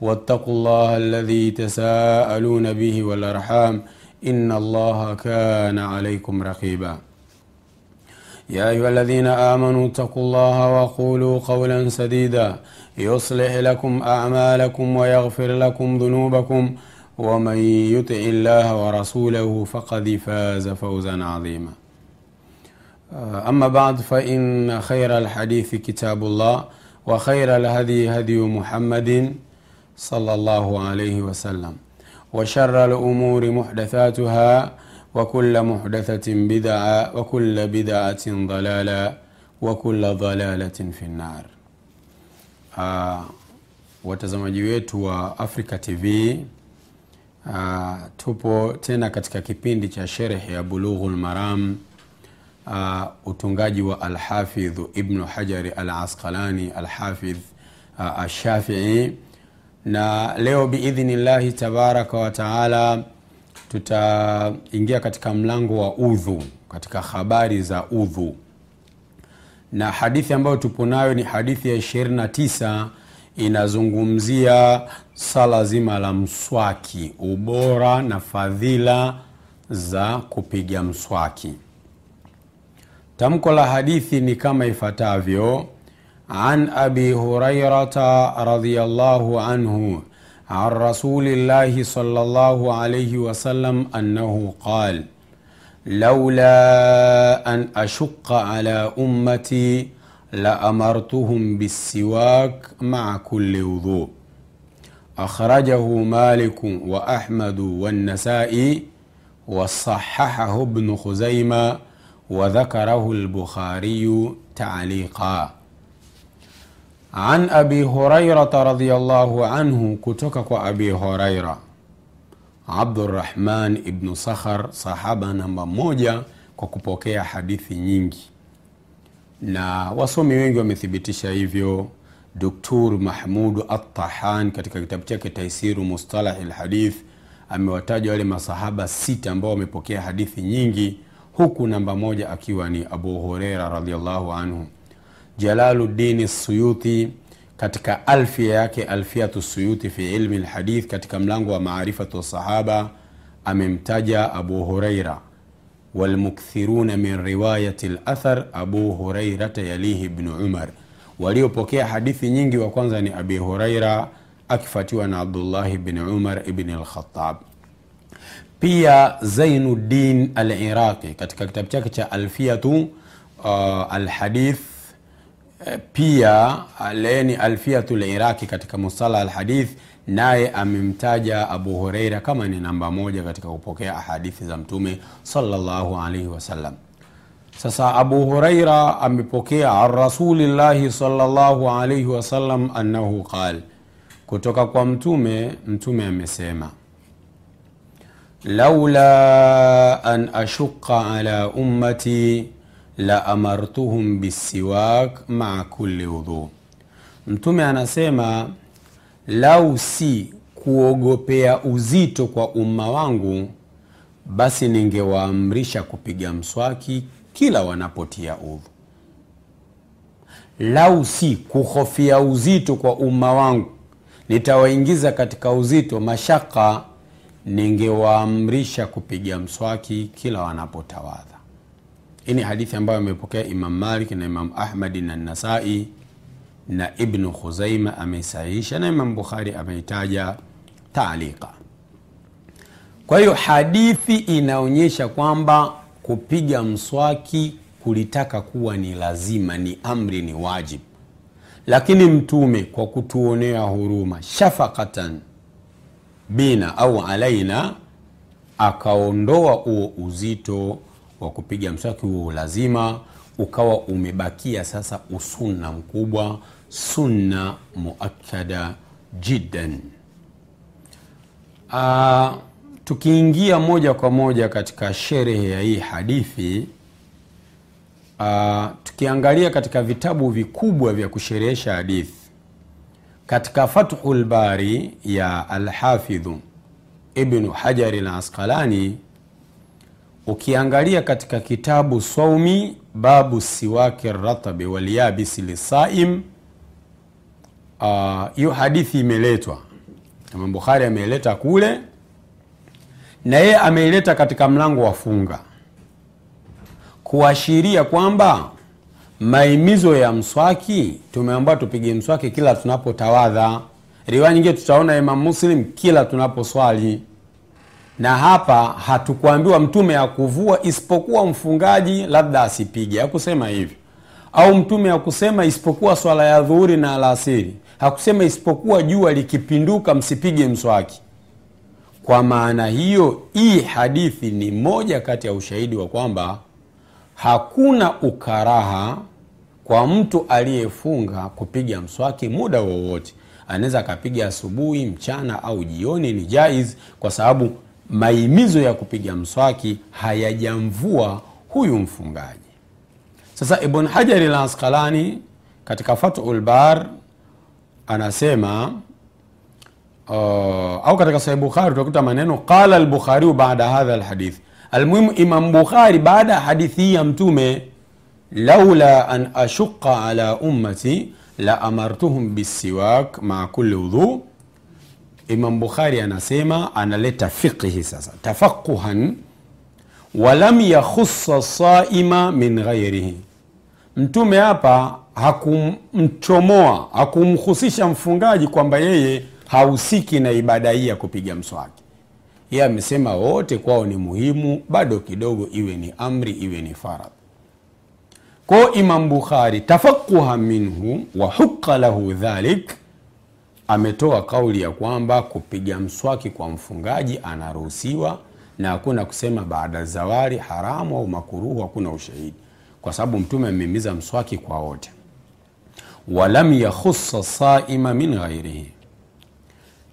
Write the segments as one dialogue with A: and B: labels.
A: واتقوا الله الذي تساءلون به والأرحام إن الله كان عليكم رقيبا. يا أيها الذين آمنوا اتقوا الله وقولوا قولا سديدا. يصلح لكم أعمالكم ويغفر لكم ذنوبكم. ومن يطع الله ورسوله فقد فاز فوزا عظيما. أما بعد فإن خير الحديث كتاب الله وخير الهدي هدي محمد صلى الله عليه وسلم وشر الأمور محدثاتها وكل محدثة بدعة وكل بدعة ضلالة وكل ضلالة في النار آه watazamaji wetu wa Africa TV uh, tupo tena katika kipindi cha sherhe ya Bulughul Maram uh, utungaji wa Alhafidh Ibnu Hajari Al Asqalani Alhafidh uh, Ashafii, na leo biidhnillahi tabaraka wataala tutaingia katika mlango wa udhu, katika habari za udhu, na hadithi ambayo tupo nayo ni hadithi ya 29 inazungumzia sala zima la mswaki, ubora na fadhila za kupiga mswaki. Tamko la hadithi ni kama ifuatavyo: عن أبي هريرة رضي الله عنه عن رسول الله صلى الله عليه وسلم أنه قال لولا أن أشق على أمتي لأمرتهم بالسواك مع كل وضوء أخرجه مالك وأحمد والنسائي وصححه ابن خزيمة وذكره البخاري تعليقا. an abi hurairata radiallahu anhu kutoka kwa abi huraira abdurahman ibnu sakhar sahaba namba moja kwa kupokea hadithi nyingi. Na wasomi wengi wamethibitisha hivyo. Duktur mahmudu atahan katika kitabu chake taisiru mustalahi lhadith amewataja wale masahaba sita ambao wamepokea hadithi nyingi huku namba moja akiwa ni abu hureira radiallahu anhu. Jalaluddin Suyuti katika alfia yake Alfiatu Suyuti fi ilmi lhadith katika mlango wa maarifatu sahaba amemtaja Abu huraira. Walmukthiruna min riwayati lathar Abu hurairata yalihi Bnu Umar, waliopokea hadithi nyingi wa kwanza ni Abi huraira akifuatiwa na Abdullahi bni Umar ibni Lkhatab pia Zainuddin al-Iraqi katika kitabu chake cha alfiatu uh, alhadith pia leni Alfiyatu al-Iraqi katika musala alhadith, naye amemtaja Abu Hureira kama ni namba moja katika kupokea ahadithi za Mtume sallallahu alaihi wasallam. Sasa Abu Hureira amepokea an rasulillahi sallallahu alaihi wasallam annahu qal, kutoka kwa Mtume, Mtume amesema laula an ashuqa ala ummati la amartuhum bisiwak maa kulli udhu, Mtume anasema lau si kuogopea uzito kwa umma wangu, basi ningewaamrisha kupiga mswaki kila wanapotia udhu. Lau si kuhofia uzito kwa umma wangu, nitawaingiza katika uzito, mashaka, ningewaamrisha kupiga mswaki kila wanapotawadha. Hii ni hadithi ambayo amepokea imam malik na imam ahmadi na nasai na ibnu khuzaima ameisahihisha na imam bukhari ameitaja taalika. Kwa hiyo hadithi inaonyesha kwamba kupiga mswaki kulitaka kuwa ni lazima ni amri ni wajib. Lakini mtume kwa kutuonea huruma shafakatan bina au alaina akaondoa huo uzito wa kupiga mswaki huo lazima ukawa umebakia sasa usunna mkubwa sunna muakada jiddan. Uh, tukiingia moja kwa moja katika sherehe ya hii hadithi uh, tukiangalia katika vitabu vikubwa vya kusherehesha hadithi katika Fathul Bari ya alhafidhu ibnu hajari lasqalani ukiangalia katika kitabu saumi babu siwaki ratabi walyabisi lisaim hiyo uh, hadithi imeletwa. Imam Bukhari ameileta kule na yeye ameileta katika mlango wa funga kuashiria kwamba maimizo ya mswaki tumeambiwa tupige mswaki kila tunapotawadha. Riwaya nyingine tutaona Imam Muslim kila tunaposwali na hapa hatukuambiwa mtume akuvua isipokuwa mfungaji labda asipige hakusema hivyo au mtume hakusema isipokuwa swala ya dhuhuri na alasiri. Hakusema isipokuwa jua likipinduka msipige mswaki. Kwa maana hiyo hii hadithi ni moja kati ya ushahidi wa kwamba hakuna ukaraha kwa mtu aliyefunga kupiga mswaki muda wowote. Anaweza akapiga asubuhi mchana au jioni ni jaiz kwa sababu maimizo ya kupiga mswaki hayajamvua huyu mfungaji. Sasa ibn hajari al katika fathul bar anasema uh, au katika sahih bukhari utakuta maneno qala al-bukhari baada hadha lhadith almuhimu imam bukhari baada ya hadithi hii ya mtume laula an ashuqa ala ummati la amartuhum bisiwak maa kulli udhu imam bukhari anasema analeta fiqhi sasa. Tafaquhan walam yakhusa saima min ghairihi mtume hapa hakumchomoa hakumhusisha mfungaji kwamba yeye hahusiki na ibada hii ya kupiga mswaki. Yeye amesema wote kwao ni muhimu bado kidogo iwe ni amri iwe ni faradh kwao imam bukhari tafaquha minhu wa huqa lahu dhalik ametoa kauli ya kwamba kupiga mswaki kwa mfungaji anaruhusiwa na hakuna kusema baada zawari haramu au makuruhu hakuna ushahidi. Kwa sababu mtume amehimiza mswaki kwa wote. Walam yakhusa saima min ghairihi.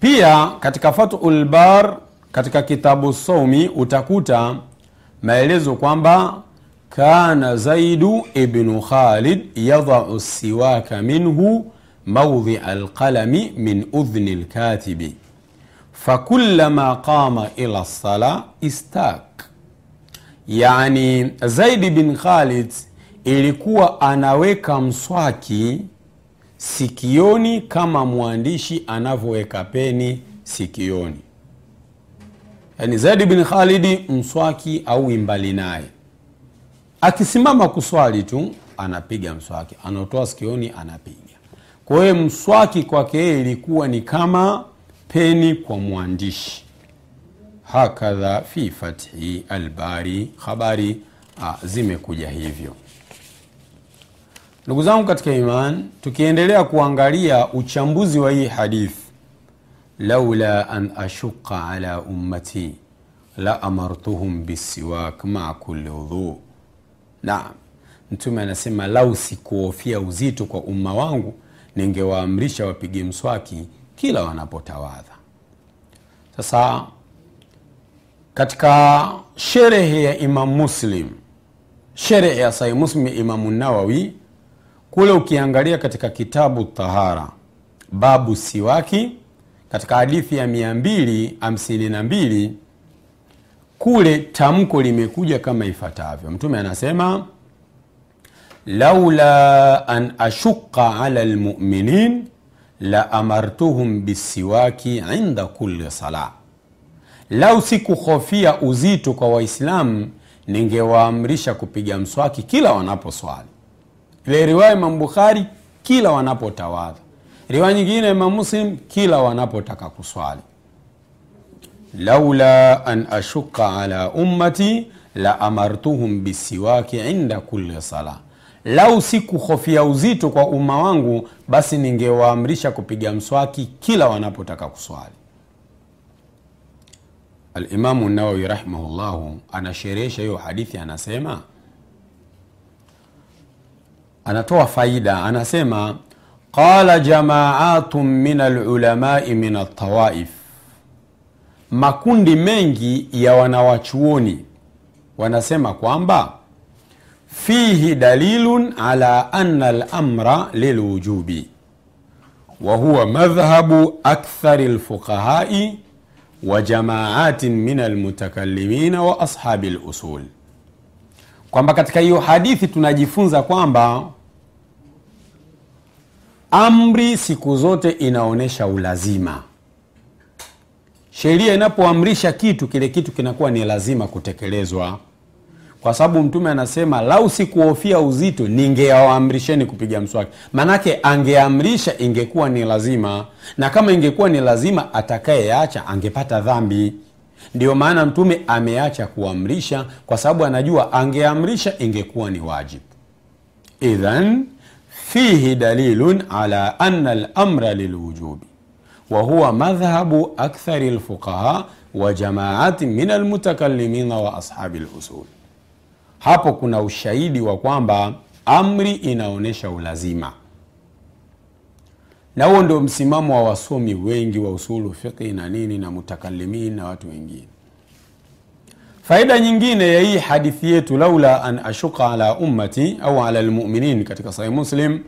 A: Pia katika fathul bar katika kitabu saumi utakuta maelezo kwamba kana zaidu ibnu khalid yadau siwaka minhu maudhia alqalami min udhni lkatibi fakulama qama ila lsala istak yani zaidi bin khalid ilikuwa anaweka mswaki sikioni kama mwandishi anavyoweka peni sikioni. Yani zaidi bin khalidi mswaki au imbali naye. Akisimama kuswali tu anapiga mswaki anaotoa sikioni anapiga kwa hiyo mswaki kwake yeye ilikuwa ni kama peni kwa mwandishi. Hakadha fi fathi albari habari ah, zimekuja hivyo. Ndugu zangu katika iman tukiendelea kuangalia uchambuzi wa hii hadithi laula an ashuqa ala ummati la amartuhum bisiwak maa kulli udhu naam mtume anasema lau sikuhofia uzito kwa umma wangu ningewaamrisha wapige mswaki kila wanapotawadha. Sasa katika sherehe ya imam muslim sherehe ya sahih muslim ya imamu nawawi kule ukiangalia katika kitabu tahara babu siwaki katika hadithi ya 252 kule tamko limekuja kama ifuatavyo. Mtume anasema laula an ashuqa ala lmuminin la amartuhum bisiwaki inda kulli sala. Lau sikuhofia uzito kwa waislamu ningewaamrisha kupiga mswaki kila wanaposwali. Ile riwaya Imam Bukhari kila wanapotawadha, riwaya nyingine Imam Muslim kila wanapotaka kuswali. laula an ashuqa ala ummati la amartuhum bisiwaki inda kulli sala, lau si kuhofia uzito kwa umma wangu, basi ningewaamrisha kupiga mswaki kila wanapotaka kuswali. Alimamu Nawawi rahimahullahu anasherehesha hiyo hadithi, anasema anatoa faida, anasema qala jamaatun min alulamai min altawaif, makundi mengi ya wanawachuoni wanasema kwamba fihi dalilun ala anna lamra lilwujubi. Wa huwa madhhabu akthari lfuqahai wa jamaatin min almutakallimina wa ashabi lusul, kwamba katika hiyo hadithi tunajifunza kwamba amri siku zote inaonyesha ulazima. Sheria inapoamrisha kitu, kile kitu kinakuwa ni lazima kutekelezwa, kwa sababu Mtume anasema lau sikuhofia uzito ningewaamrisheni kupiga mswaki. manake angeamrisha ingekuwa ni lazima, na kama ingekuwa ni lazima, atakayeacha angepata dhambi. Ndiyo maana Mtume ameacha kuamrisha, kwa sababu anajua angeamrisha ingekuwa ni wajibu. Idhan fihi dalilun ala ana lamra lilwujubi wahuwa madhhabu akthari lfuqaha wa jamaati min almutakalimina wa ashabi lusul. Hapo kuna ushahidi wa kwamba amri inaonyesha ulazima, na huo ndio msimamo wa wasomi wengi wa usulu fiqhi na nini na mutakalimin na watu wengine. Faida nyingine ya hii hadithi yetu, laula an ashuka ala ummati au ala lmuminin, katika Sahih Muslim,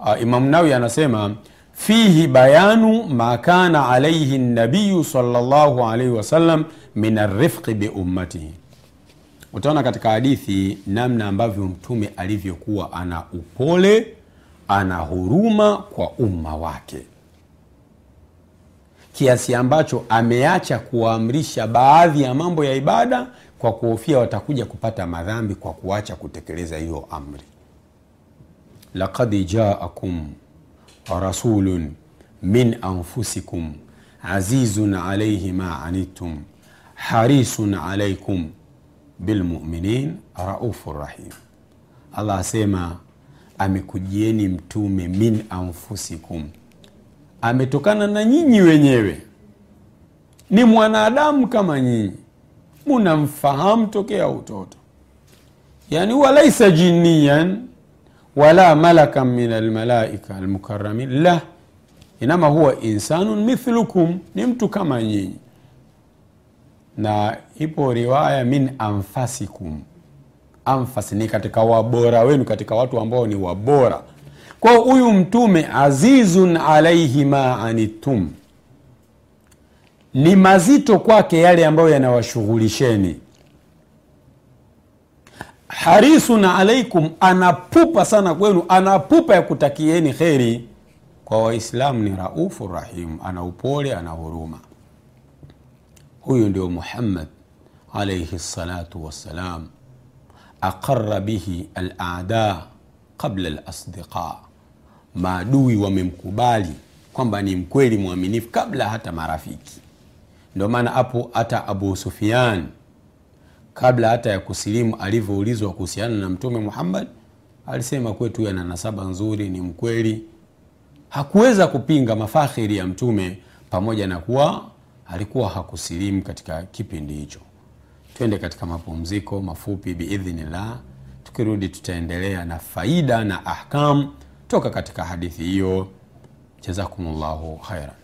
A: uh, Imam Nawawi anasema fihi bayanu ma kana alaihi nabiyu sallallahu alaihi wasallam min arifqi bi ummatihi. Utaona katika hadithi namna ambavyo Mtume alivyokuwa ana upole, ana huruma kwa umma wake, kiasi ambacho ameacha kuwaamrisha baadhi ya mambo ya ibada kwa kuhofia watakuja kupata madhambi kwa kuacha kutekeleza hiyo amri. laqad jaakum rasulun min anfusikum azizun alaihi ma anittum harisun alaikum bilmuminin raufu rahim. Allah asema amekujieni mtume min anfusikum, ametokana na nyinyi wenyewe, ni mwanadamu kama nyinyi, munamfahamu tokea utoto, yani huwa laisa jinian wala malakan min almalaika almukaramin la inama huwa insanun mithlukum, ni mtu kama nyinyi. Na ipo riwaya min anfasikum, anfas ni katika wabora wenu, katika watu ambao ni wabora. Kwa huyu mtume azizun alaihi ma anittum, ni mazito kwake yale ambayo yanawashughulisheni harisun alaikum, anapupa sana kwenu, anapupa ya kutakieni kheri. Kwa Waislamu ni raufu rahim, ana upole, ana huruma. Huyu ndio Muhammad alaihi salatu wassalam, aqara bihi alada qabla alasdiqa, maadui wamemkubali kwamba ni mkweli mwaminifu kabla hata marafiki. Ndio maana hapo hata Abu Sufyan kabla hata ya kusilimu alivyoulizwa kuhusiana na Mtume Muhammad alisema kwetu ana nasaba nzuri, ni mkweli. Hakuweza kupinga mafakhiri ya Mtume pamoja na kuwa alikuwa hakusilimu katika kipindi hicho. Twende katika mapumziko mafupi biidhnillah. Tukirudi tutaendelea na faida na ahkam toka katika hadithi hiyo. Jazakumullahu khairan.